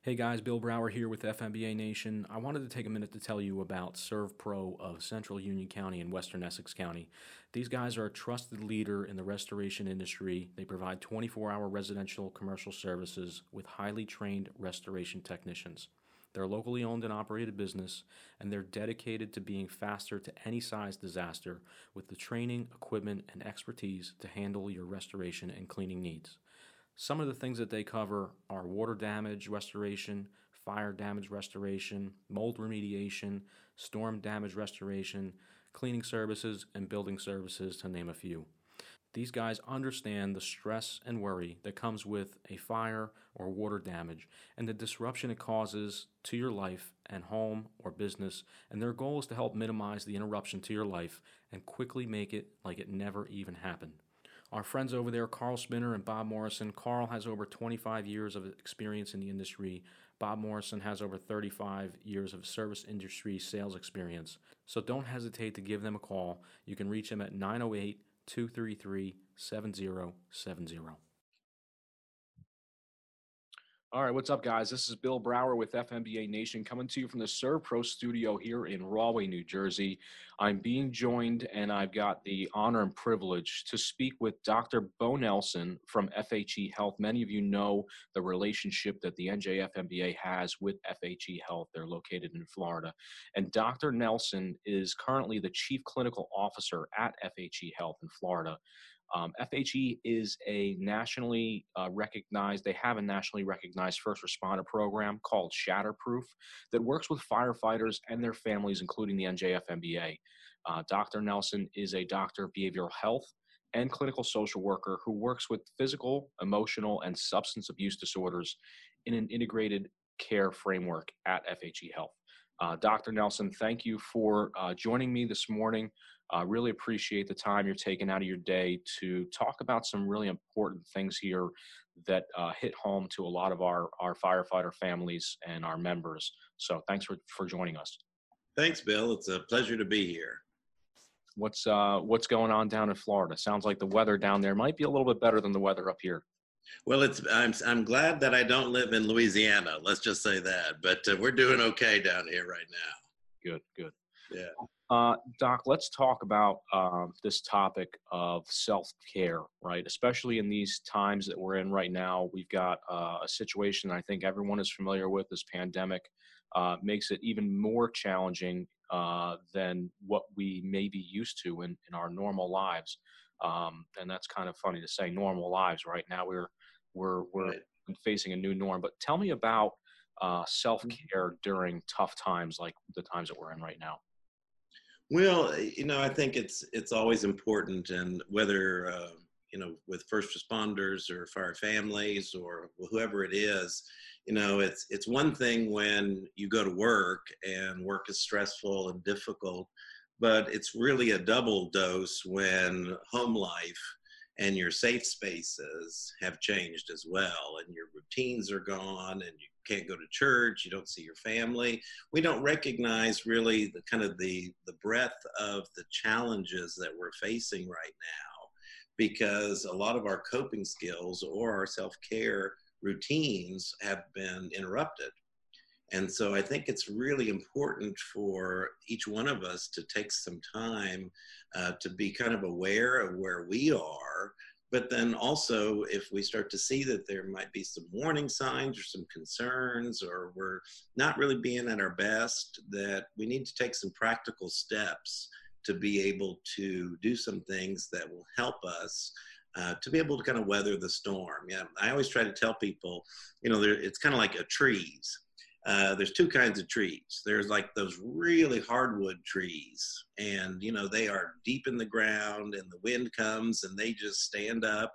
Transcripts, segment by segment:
Hey guys, Bill Brower here with FMBA Nation. I wanted to take a minute to tell you about ServPro of Central Union County and Western Essex County. These guys are a trusted leader in the restoration industry. They provide 24 hour residential commercial services with highly trained restoration technicians. They're a locally owned and operated business, and they're dedicated to being faster to any size disaster with the training, equipment, and expertise to handle your restoration and cleaning needs. Some of the things that they cover are water damage restoration, fire damage restoration, mold remediation, storm damage restoration, cleaning services, and building services, to name a few. These guys understand the stress and worry that comes with a fire or water damage and the disruption it causes to your life and home or business. And their goal is to help minimize the interruption to your life and quickly make it like it never even happened. Our friends over there, Carl Spinner and Bob Morrison. Carl has over 25 years of experience in the industry. Bob Morrison has over 35 years of service industry sales experience. So don't hesitate to give them a call. You can reach them at 908 233 7070. All right, what's up, guys? This is Bill Brower with FMBA Nation coming to you from the ServPro studio here in Rahway, New Jersey. I'm being joined, and I've got the honor and privilege to speak with Dr. Beau Nelson from FHE Health. Many of you know the relationship that the NJFMBA has with FHE Health. They're located in Florida. And Dr. Nelson is currently the Chief Clinical Officer at FHE Health in Florida. Um, FHE is a nationally uh, recognized, they have a nationally recognized first responder program called Shatterproof that works with firefighters and their families, including the NJFMBA. Uh, Dr. Nelson is a doctor of behavioral health and clinical social worker who works with physical, emotional, and substance abuse disorders in an integrated care framework at FHE Health. Uh, Dr. Nelson, thank you for uh, joining me this morning. I uh, really appreciate the time you're taking out of your day to talk about some really important things here that uh, hit home to a lot of our, our firefighter families and our members. So thanks for, for joining us. Thanks, Bill. It's a pleasure to be here. What's uh, what's going on down in Florida? Sounds like the weather down there might be a little bit better than the weather up here. Well, it's I'm I'm glad that I don't live in Louisiana. Let's just say that. But uh, we're doing okay down here right now. Good, good. Yeah. Uh, Doc, let's talk about uh, this topic of self care, right? Especially in these times that we're in right now. We've got uh, a situation I think everyone is familiar with this pandemic. Uh, makes it even more challenging uh, than what we may be used to in, in our normal lives. Um, and that's kind of funny to say normal lives right now. We're, we're, we're facing a new norm. But tell me about uh, self care during tough times like the times that we're in right now. Well, eh, you know, I think it's it's always important, and whether uh, you know with first responders or fire families or whoever it is, you know, it's it's one thing when you go to work and work is stressful and difficult, but it's really a double dose when home life and your safe spaces have changed as well and your routines are gone and you can't go to church you don't see your family. We don't recognize really the kind of the the breadth of the challenges that we're facing right now because a lot of our coping skills or our self-care routines have been interrupted. And so I think it's really important for each one of us to take some time uh, to be kind of aware of where we are. But then also, if we start to see that there might be some warning signs or some concerns, or we're not really being at our best, that we need to take some practical steps to be able to do some things that will help us uh, to be able to kind of weather the storm. Yeah, I always try to tell people, you know, it's kind of like a trees uh, there's two kinds of trees. There's like those really hardwood trees, and you know they are deep in the ground, and the wind comes and they just stand up.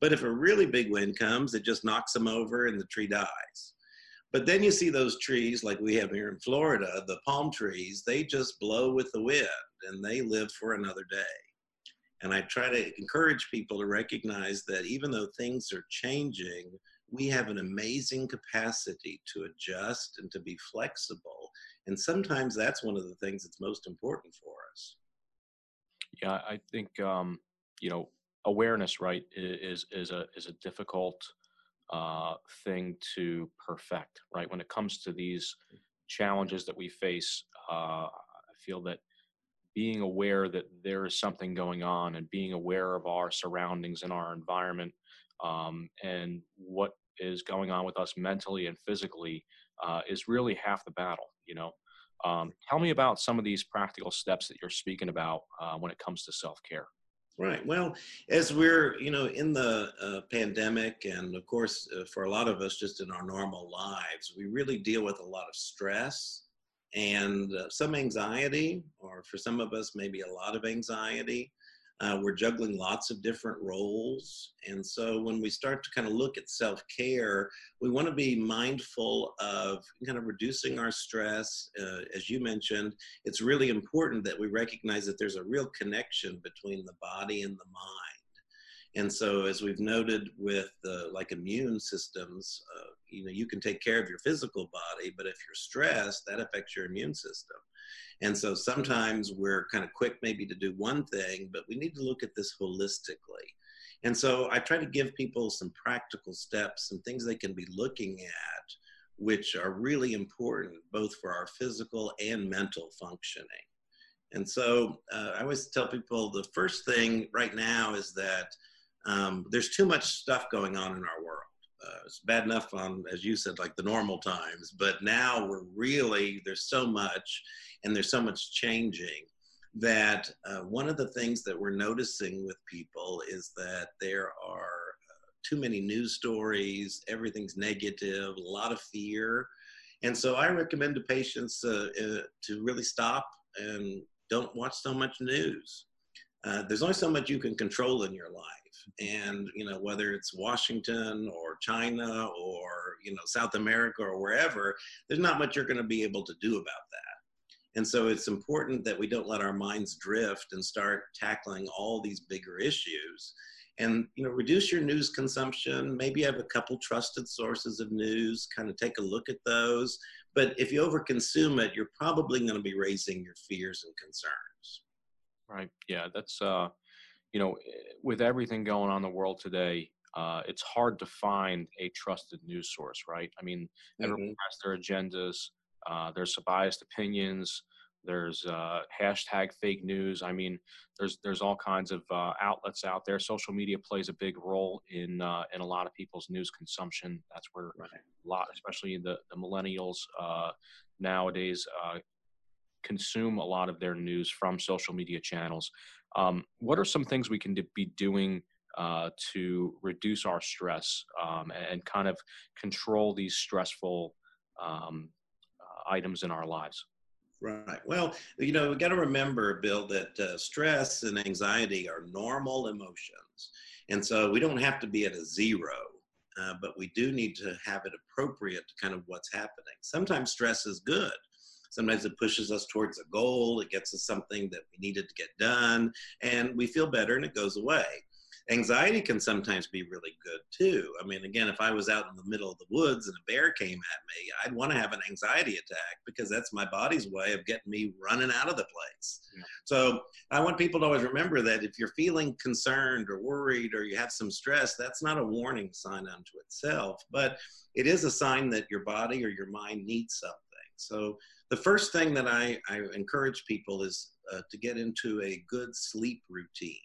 But if a really big wind comes, it just knocks them over and the tree dies. But then you see those trees like we have here in Florida, the palm trees, they just blow with the wind and they live for another day. And I try to encourage people to recognize that even though things are changing, we have an amazing capacity to adjust and to be flexible. And sometimes that's one of the things that's most important for us. Yeah, I think um, you know awareness, right, is is a is a difficult uh, thing to perfect, right? When it comes to these challenges that we face, uh, I feel that being aware that there is something going on and being aware of our surroundings and our environment um, and what is going on with us mentally and physically uh, is really half the battle, you know? Um, tell me about some of these practical steps that you're speaking about uh, when it comes to self care. Right. Well, as we're you know in the uh, pandemic, and of course uh, for a lot of us, just in our normal lives, we really deal with a lot of stress and uh, some anxiety, or for some of us, maybe a lot of anxiety. Uh, we're juggling lots of different roles. And so when we start to kind of look at self care, we want to be mindful of kind of reducing our stress. Uh, as you mentioned, it's really important that we recognize that there's a real connection between the body and the mind. And so, as we've noted with uh, like immune systems, uh, you know, you can take care of your physical body, but if you're stressed, that affects your immune system. And so sometimes we're kind of quick maybe to do one thing, but we need to look at this holistically. And so I try to give people some practical steps, some things they can be looking at, which are really important both for our physical and mental functioning. And so uh, I always tell people the first thing right now is that um, there's too much stuff going on in our world. Uh, it's bad enough on, as you said, like the normal times, but now we're really, there's so much and there's so much changing that uh, one of the things that we're noticing with people is that there are uh, too many news stories, everything's negative, a lot of fear. And so I recommend to patients uh, uh to really stop and don't watch so much news. Uh, there's only so much you can control in your life and you know whether it's washington or china or you know south america or wherever there's not much you're going to be able to do about that and so it's important that we don't let our minds drift and start tackling all these bigger issues. And you know, reduce your news consumption. Maybe have a couple trusted sources of news. Kind of take a look at those. But if you overconsume it, you're probably going to be raising your fears and concerns. Right. Yeah. That's uh, you know, with everything going on in the world today, uh, it's hard to find a trusted news source, right? I mean, everyone mm-hmm. has their agendas. Uh, there's biased opinions. There's uh, hashtag fake news. I mean, there's there's all kinds of uh, outlets out there. Social media plays a big role in uh, in a lot of people's news consumption. That's where right. a lot, especially the the millennials uh, nowadays, uh, consume a lot of their news from social media channels. Um, what are some things we can be doing uh, to reduce our stress um, and, kind of control these stressful um, items in our lives. Right. Well, you know, we got to remember, Bill, that uh, stress and anxiety are normal emotions. And so we don't have to be at a zero, uh, but we do need to have it appropriate to kind of what's happening. Sometimes stress is good. Sometimes it pushes us towards a goal, it gets us something that we needed to get done, and we feel better and it goes away anxiety can sometimes be really good too. I mean, again, if I was out in the middle of the woods and a bear came at me, I'd want to have an anxiety attack because that's my body's way of getting me running out of the place. Yeah. So I want people to always remember that if you're feeling concerned or worried or you have some stress, that's not a warning sign unto itself, but it is a sign that your body or your mind needs something. So the first thing that I, I encourage people is uh, to get into a good sleep routine.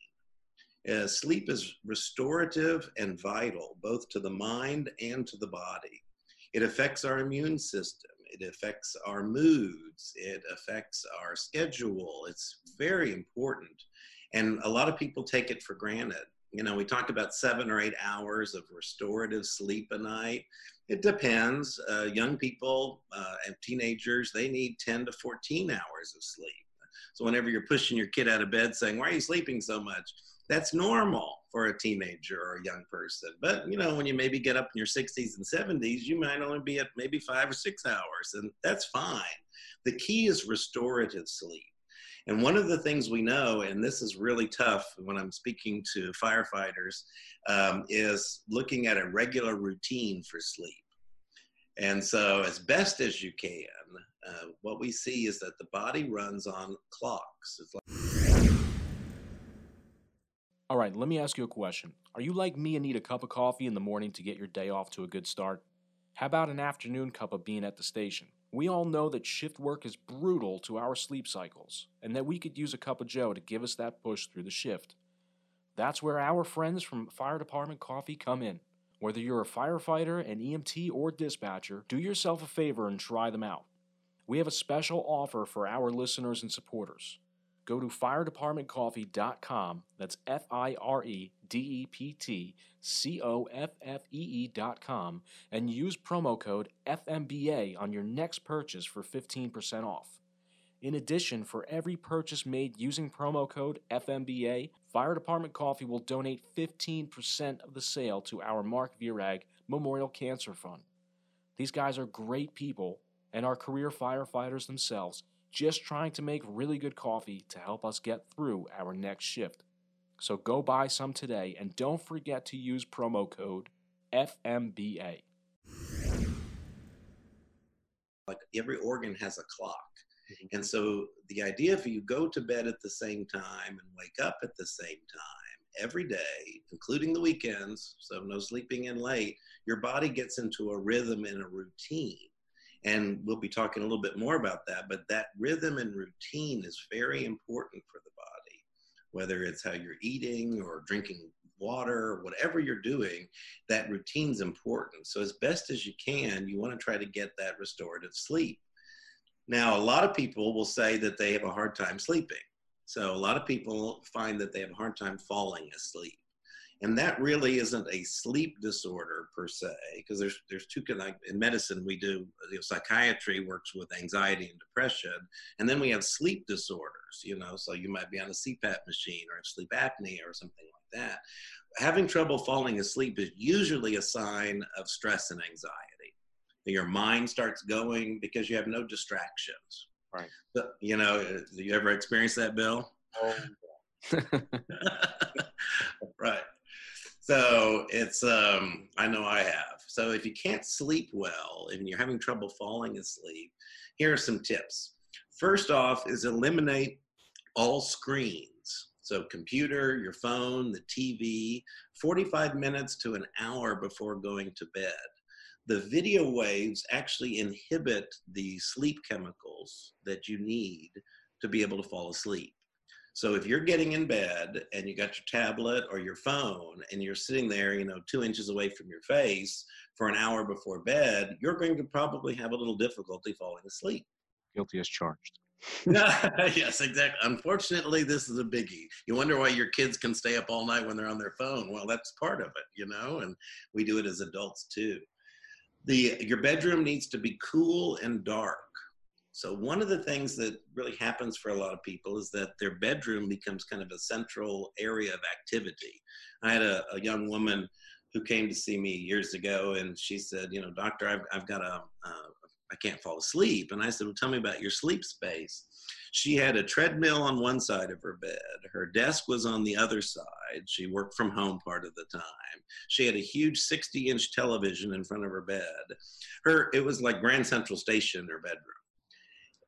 Uh, sleep is restorative and vital, both to the mind and to the body. It affects our immune system. It affects our moods. It affects our schedule. It's very important. And a lot of people take it for granted. You know, we talked about seven or eight hours of restorative sleep a night. It depends. Uh, young people uh, and teenagers, they need 10 to 14 hours of sleep. So whenever you're pushing your kid out of bed saying, Why are you sleeping so much? that's normal for a teenager or a young person. But you know, when you maybe get up in your 60s and 70s, you might only be at maybe five or six hours, and that's fine. The key is restorative sleep. And one of the things we know, and this is really tough when I'm speaking to firefighters, um, is looking at a regular routine for sleep. And so, as best as you can, uh, what we see is that the body runs on clocks. Like All right, let me ask you a question. Are you like me and need a cup of coffee in the morning to get your day off to a good start? How about an afternoon cup of bean at the station? We all know that shift work is brutal to our sleep cycles, and that we could use a cup of joe to give us that push through the shift. That's where our friends from Fire Department Coffee come in. Whether you're a firefighter, an EMT, or dispatcher, do yourself a favor and try them out. We have a special offer for our listeners and supporters. Go to firedepartmentcoffee.com, that's F I R E D E P T C O F F E E.com, and use promo code FMBA on your next purchase for 15% off. In addition, for every purchase made using promo code FMBA, Fire Department Coffee will donate 15% of the sale to our Mark Virag Memorial Cancer Fund. These guys are great people and are career firefighters themselves, just trying to make really good coffee to help us get through our next shift. So go buy some today and don't forget to use promo code FMBA. Like every organ has a clock. Mm-hmm. And so the idea if you go to bed at the same time and wake up at the same time every day, including the weekends, so no sleeping in late, your body gets into a rhythm and a routine. And we'll be talking a little bit more about that, but that rhythm and routine is very important for the body, whether it's how you're eating or drinking water, whatever you're doing, that routine's important. So, as best as you can, you want to try to get that restorative sleep. Now, a lot of people will say that they have a hard time sleeping. So, a lot of people find that they have a hard time falling asleep. And that really isn't a sleep disorder per se, because there's there's two kind in medicine we do you know, psychiatry works with anxiety and depression, and then we have sleep disorders. You know, so you might be on a CPAP machine or sleep apnea or something like that. Having trouble falling asleep is usually a sign of stress and anxiety your mind starts going because you have no distractions. Right. So, you know, you ever experience that, Bill? Oh. So it's um I know I have. So if you can't sleep well and you're having trouble falling asleep, here are some tips. First off is eliminate all screens. So computer, your phone, the TV, 45 minutes to an hour before going to bed the video waves actually inhibit the sleep chemicals that you need to be able to fall asleep. So if you're getting in bed and you got your tablet or your phone and you're sitting there, you know, two inches away from your face for an hour before bed, you're going to probably have a little difficulty falling asleep. Guilty as charged. yes, exactly. Unfortunately, this is a biggie. You wonder why your kids can stay up all night when they're on their phone. Well, that's part of it, you know, and we do it as adults too the your bedroom needs to be cool and dark so one of the things that really happens for a lot of people is that their bedroom becomes kind of a central area of activity i had a, a young woman who came to see me years ago and she said you know doctor i've, I've got a uh, I can't fall asleep and i said well tell me about your sleep space she had a treadmill on one side of her bed. Her desk was on the other side. She worked from home part of the time. She had a huge 60 inch television in front of her bed. Her, it was like Grand Central Station in her bedroom.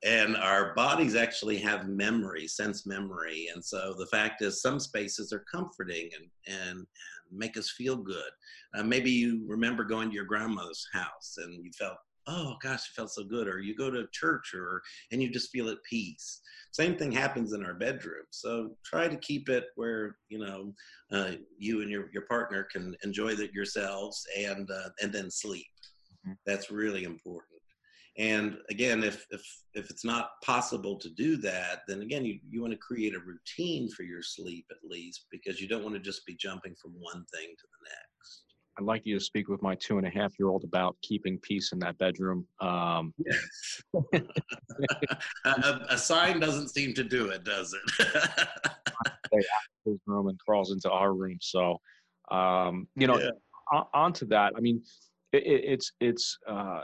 And our bodies actually have memory, sense memory. And so the fact is, some spaces are comforting and, and, make us feel good. Uh, maybe you remember going to your grandmother's house and you felt oh gosh, it felt so good. Or you go to church or and you just feel at peace. Same thing happens in our bedroom. So try to keep it where you know uh, you and your, your partner can enjoy it yourselves and uh, and then sleep. Mm-hmm. That's really important. And again, if, if if it's not possible to do that, then again, you, you want to create a routine for your sleep at least, because you don't want to just be jumping from one thing to the next. I'd like you to speak with my two and a half year old about keeping peace in that bedroom. Um, yes. a, a, sign doesn't seem to do it, does it? his room and crawls into our room. So, um, you know, yeah. on, onto that, I mean, it, it, it's, it's, uh,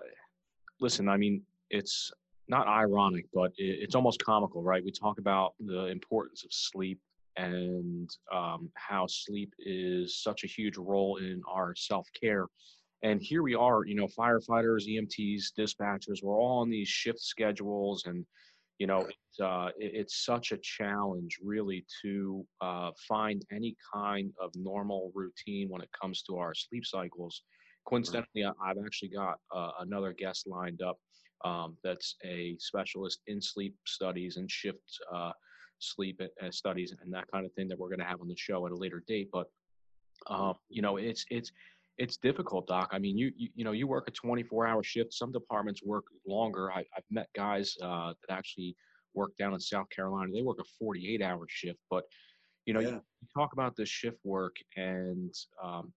listen, I mean, it's not ironic, but it, it's almost comical, right? We talk about the importance of sleep and um, how sleep is such a huge role in our self care. And here we are, you know, firefighters, EMTs, dispatchers, we're all on these shift schedules and you know, it's, uh, it's such a challenge really to uh, find any kind of normal routine when it comes to our sleep cycles. Coincidentally, I- I've actually got uh, another guest lined up um, that's a specialist in sleep studies and shift uh, sleep uh, studies and that kind of thing that we're going to have on the show at a later date. But um, you know, it's it's it's difficult, Doc. I mean, you you, you know, you work a 24-hour shift. Some departments work longer. I, have met guys uh, that actually work down in South Carolina. They work a 48-hour shift. But you know, yeah. you, you, talk about the shift work, and um,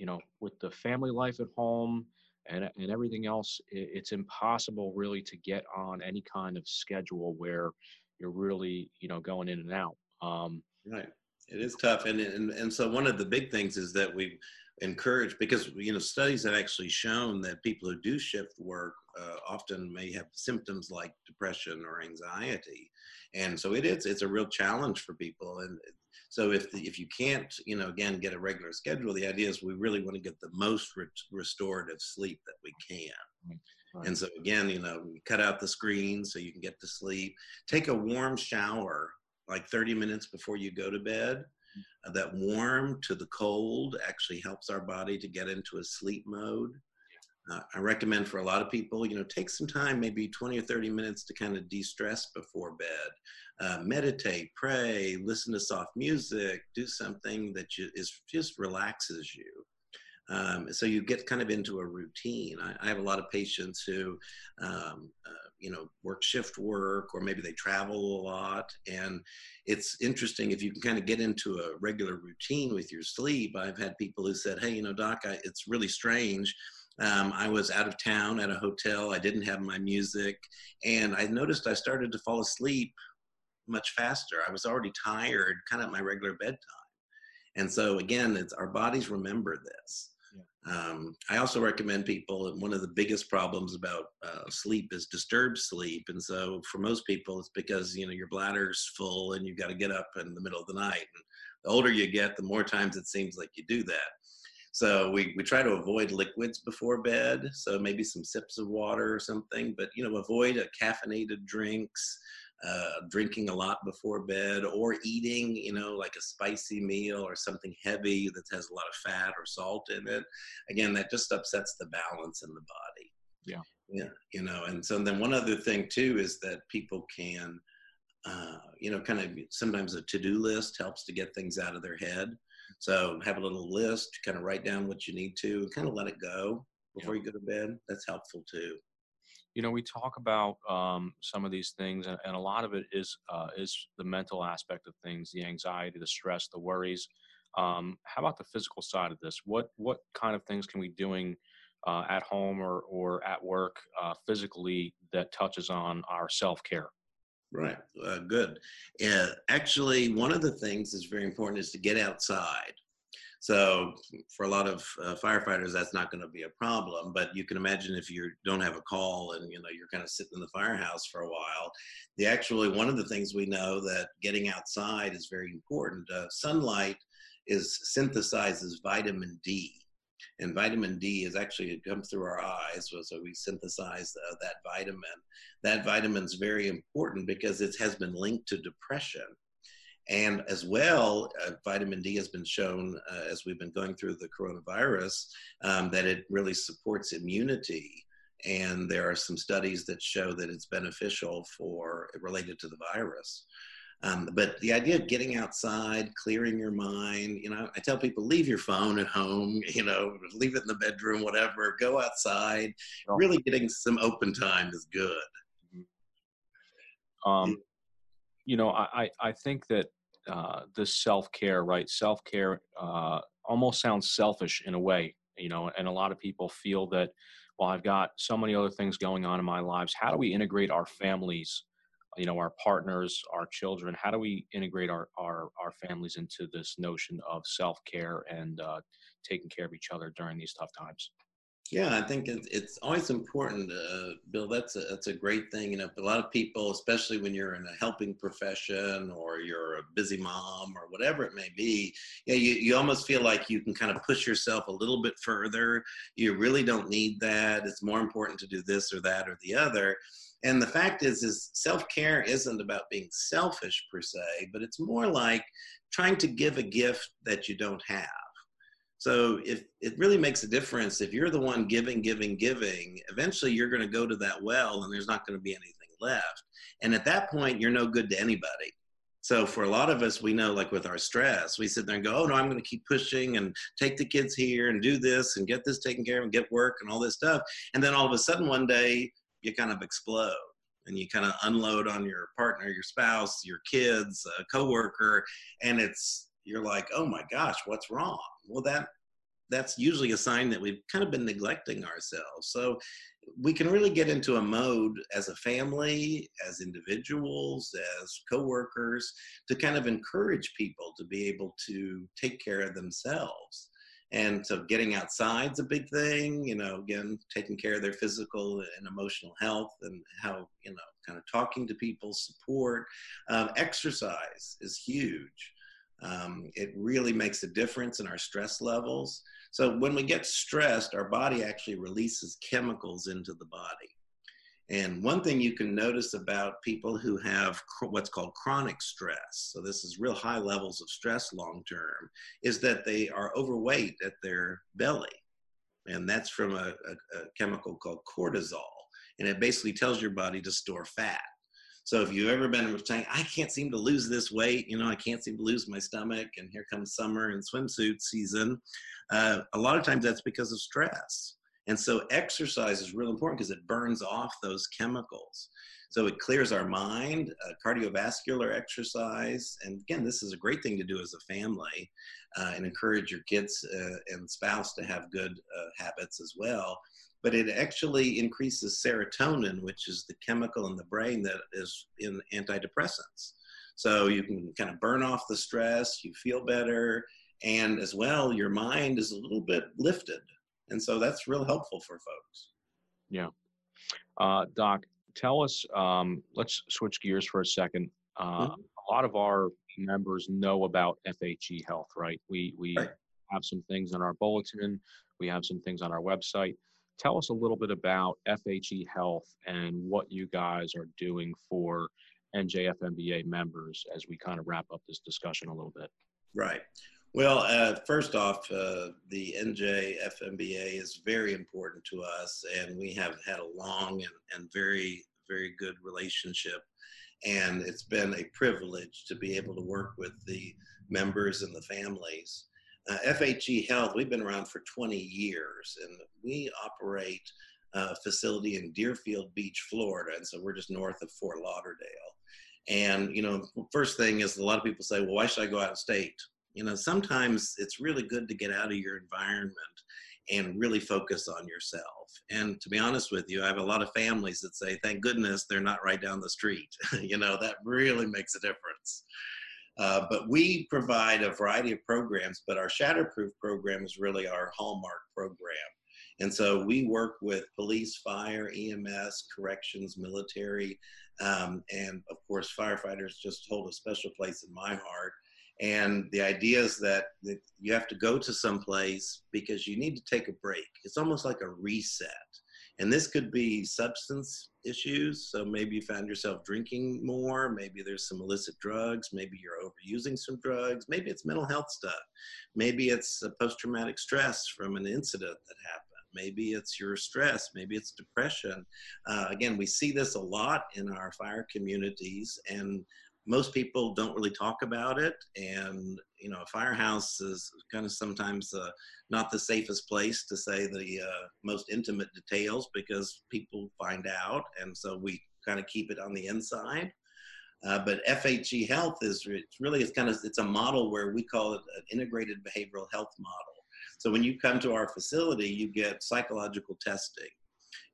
you know, with the family life at home and and everything else, it, it's impossible really to get on any kind of schedule where you're really you know going in and out. Um, right. It is tough, and, and and so one of the big things is that we encourage because you know studies have actually shown that people who do shift work uh, often may have symptoms like depression or anxiety, and so it is it's a real challenge for people. And so if the, if you can't you know again get a regular schedule, the idea is we really want to get the most re- restorative sleep that we can. Right. And so again, you know, cut out the screen so you can get to sleep. Take a warm shower like 30 minutes before you go to bed. Uh, that warm to the cold actually helps our body to get into a sleep mode. Uh, I recommend for a lot of people, you know, take some time, maybe 20 or 30 minutes to kind of de stress before bed. Uh, meditate, pray, listen to soft music, do something that you, is just relaxes you. Um, so you get kind of into a routine. I, I have a lot of patients who, um, uh, you know, work shift work or maybe they travel a lot. And it's interesting if you can kind of get into a regular routine with your sleep. I've had people who said, hey, you know, doc, I, it's really strange. Um, I was out of town at a hotel. I didn't have my music. And I noticed I started to fall asleep much faster. I was already tired, kind of at my regular bedtime. And so again, it's our bodies remember this. Um, I also recommend people, one of the biggest problems about uh, sleep is disturbed sleep. And so for most people, it's because, you know, your bladder's full and you've got to get up in the middle of the night. And the older you get, the more times it seems like you do that. So we, we try to avoid liquids before bed. So maybe some sips of water or something, but, you know, avoid a caffeinated drinks, uh, drinking a lot before bed or eating, you know, like a spicy meal or something heavy that has a lot of fat or salt in it. Again, that just upsets the balance in the body. Yeah. Yeah. You know, and so then one other thing too is that people can, uh, you know, kind of sometimes a to do list helps to get things out of their head. So have a little list, kind of write down what you need to, and kind of let it go before yeah. you go to bed. That's helpful too you know we talk about um, some of these things and, and, a lot of it is uh, is the mental aspect of things the anxiety the stress the worries um, how about the physical side of this what what kind of things can we doing uh, at home or or at work uh, physically that touches on our self-care right uh, good actually one of the things that's very important is to get outside so for a lot of uh, firefighters, that's not going to be a problem. But you can imagine if you don't have a call and you know you're kind of sitting in the firehouse for a while. The actually one of the things we know that getting outside is very important. Uh, sunlight is synthesizes vitamin D. And vitamin D is actually it comes through our eyes, so we synthesize uh, that vitamin. That vitamin is very important because it has been linked to depression. And as well, uh, vitamin D has been shown uh, as we've been going through the coronavirus um, that it really supports immunity. And there are some studies that show that it's beneficial for related to the virus. Um, but the idea of getting outside, clearing your mind, you know, I tell people leave your phone at home, you know, leave it in the bedroom, whatever, go outside. Really getting some open time is good. Um, you know, I, I think that uh, this self care, right? Self care uh, almost sounds selfish in a way, you know, and a lot of people feel that, well, I've got so many other things going on in my lives. How do we integrate our families, you know, our partners, our children? How do we integrate our our, our families into this notion of self care and uh, taking care of each other during these tough times? Yeah, I think it's, it's always important, uh, Bill. That's a, that's a great thing. You know, a lot of people, especially when you're in a helping profession or you're a busy mom or whatever it may be, yeah, you, you almost feel like you can kind of push yourself a little bit further. You really don't need that. It's more important to do this or that or the other. And the fact is, is self-care isn't about being selfish per se, but it's more like trying to give a gift that you don't have. So if it really makes a difference, if you're the one giving, giving, giving, eventually you're going to go to that well and there's not going to be anything left. And at that point, you're no good to anybody. So for a lot of us, we know like with our stress, we sit there and go, oh no, I'm going to keep pushing and take the kids here and do this and get this taken care of and get work and all this stuff. And then all of a sudden one day you kind of explode and you kind of unload on your partner, your spouse, your kids, a coworker, and it's you're like, oh my gosh, what's wrong? Well, that that's usually a sign that we've kind of been neglecting ourselves. So we can really get into a mode as a family, as individuals, as coworkers, to kind of encourage people to be able to take care of themselves. And so getting outside's a big thing, you know, again, taking care of their physical and emotional health and how, you know, kind of talking to people, support. Um, exercise is huge. Um, it really makes a difference in our stress levels. So when we get stressed, our body actually releases chemicals into the body. And one thing you can notice about people who have what's called chronic stress, so this is real high levels of stress long term, is that they are overweight at their belly. And that's from a, a, a chemical called cortisol. And it basically tells your body to store fat. So if you've ever been saying, I can't seem to lose this weight, you know, I can't seem to lose my stomach, and here comes summer and swimsuit season, uh, a lot of times that's because of stress. And so exercise is real important because it burns off those chemicals. So it clears our mind, uh, cardiovascular exercise. And again, this is a great thing to do as a family uh, and encourage your kids uh, and spouse to have good uh, habits as well but it actually increases serotonin, which is the chemical in the brain that is in antidepressants. So you can kind of burn off the stress, you feel better, and as well, your mind is a little bit lifted. And so that's real helpful for folks. Yeah. Uh, Doc, tell us, um, let's switch gears for a second. Uh, mm-hmm. A lot of our members know about FHE Health, right? We, we right. have some things on our bulletin, we have some things on our website tell us a little bit about FHE Health and what you guys are doing for NJFMBA members as we kind of wrap up this discussion a little bit. Right. Well, uh, first off, uh, the NJFMBA is very important to us, and we have had a long and, and very, very good relationship. And it's been a privilege to be able to work with the members and the families. Uh, FHE Health, we've been around for 20 years and we operate a facility in Deerfield Beach, Florida. And so we're just north of Fort Lauderdale. And, you know, first thing is a lot of people say, well, why should I go out of state? You know, sometimes it's really good to get out of your environment and really focus on yourself. And to be honest with you, I have a lot of families that say, thank goodness they're not right down the street. you know, that really makes a difference. Uh, but we provide a variety of programs, but our Shatterproof program is really our hallmark program. And so we work with police, fire, EMS, corrections, military, um, and of course, firefighters just hold a special place in my heart. And the idea is that, that you have to go to some place because you need to take a break. It's almost like a reset. And this could be substance issues. So maybe you found yourself drinking more. Maybe there's some illicit drugs. Maybe you're overusing some drugs. Maybe it's mental health stuff. Maybe it's a post traumatic stress from an incident that happened. Maybe it's your stress. Maybe it's depression. Uh, again, we see this a lot in our fire communities. And most people don't really talk about it. And you know a firehouse is kind of sometimes uh, not the safest place to say the uh, most intimate details because people find out and so we kind of keep it on the inside. Uh, but FHE Health is it's really it's kind of it's a model where we call it an integrated behavioral health model. So when you come to our facility, you get psychological testing,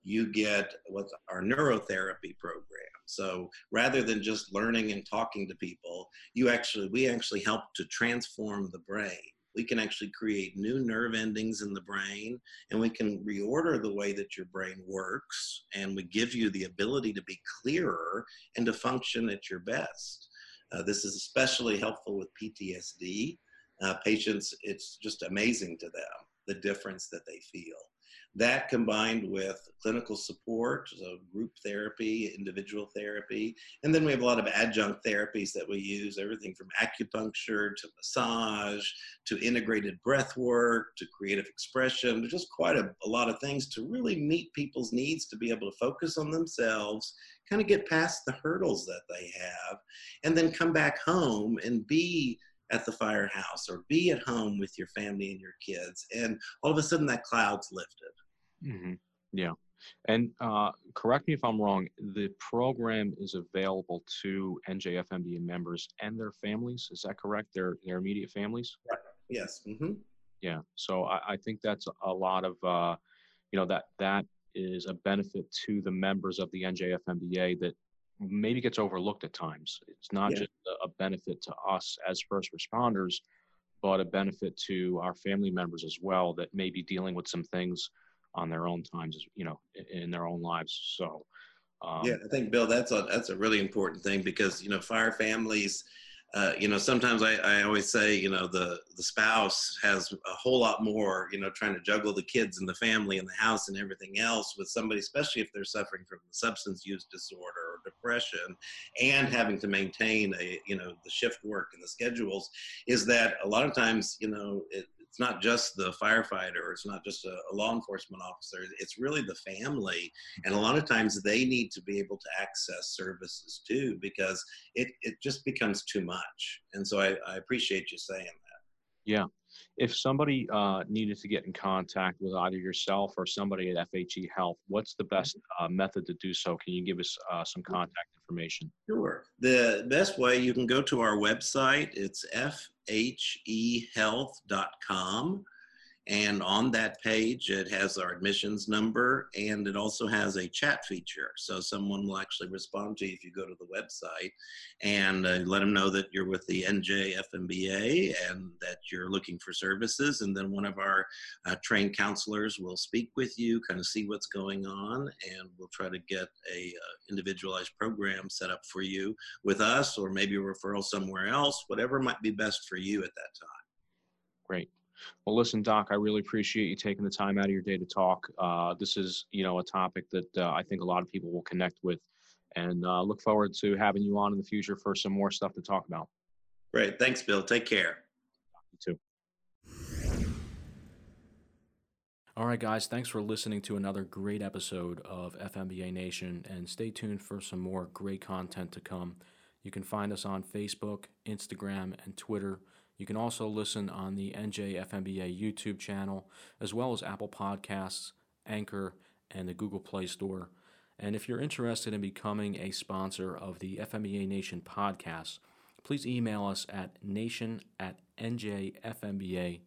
you get what's our neurotherapy program. So rather than just learning and talking to people, you actually we actually help to transform the brain. We can actually create new nerve endings in the brain and we can reorder the way that your brain works and we give you the ability to be clearer and to function at your best. Uh, this is especially helpful with PTSD. Uh, patients, it's just amazing to them the difference that they feel. That combined with clinical support, so group therapy, individual therapy, and then we have a lot of adjunct therapies that we use, everything from acupuncture to massage to integrated breath work to creative expression. Just quite a, a lot of things to really meet people's needs to be able to focus on themselves, kind of get past the hurdles that they have, and then come back home and be at the firehouse or be at home with your family and your kids. And all of a sudden that cloud's lifted. Mm-hmm. Yeah. And uh, correct me if I'm wrong, the program is available to NJFMBA members and their families. Is that correct? Their, their immediate families? Right. Yes. Mm-hmm. Yeah. So I, I, think that's a lot of, uh, you know, that that is a benefit to the members of the NJFMBA that maybe gets overlooked at times. It's not yeah. just a, a benefit to us as first responders, but a benefit to our family members as well that may be dealing with some things on their own times, you know, in their own lives. So, um, yeah, I think Bill, that's a that's a really important thing because you know, fire families. Uh, you know, sometimes I, I always say, you know, the the spouse has a whole lot more, you know, trying to juggle the kids and the family and the house and everything else with somebody, especially if they're suffering from substance use disorder or depression, and having to maintain a, you know, the shift work and the schedules. Is that a lot of times, you know, it, it's not just the firefighter, it's not just a, a, law enforcement officer, it's really the family. And a lot of times they need to be able to access services too, because it, it just becomes too much. And so I, I appreciate you saying that. Yeah. If somebody uh, needed to get in contact with either yourself or somebody at FHE Health, what's the best uh, method to do so? Can you give us uh, some contact information? Sure. The best way you can go to our website. It's fhehealth.com. And on that page, it has our admissions number and it also has a chat feature. So someone will actually respond to you if you go to the website and uh, let them know that you're with the NJFMBA and that you're looking for services. And then one of our uh, trained counselors will speak with you, kind of see what's going on, and we'll try to get a uh, individualized program set up for you with us or maybe a referral somewhere else, whatever might be best for you at that time. Great. Well, listen, Doc, I really appreciate you taking the time out of your day to talk. Uh, this is, you know, a topic that uh, I think a lot of people will connect with, and uh, look forward to having you on in the future for some more stuff to talk about. Great, thanks, Bill. Take care. You too. All right, guys, thanks for listening to another great episode of FMBA Nation, and stay tuned for some more great content to come. You can find us on Facebook, Instagram, and Twitter you can also listen on the NJFMBA YouTube channel, as well as Apple Podcasts, Anchor, and the Google Play Store. And if you're interested in becoming a sponsor of the FMBA Nation podcast, please email us at nation at njfmba.org.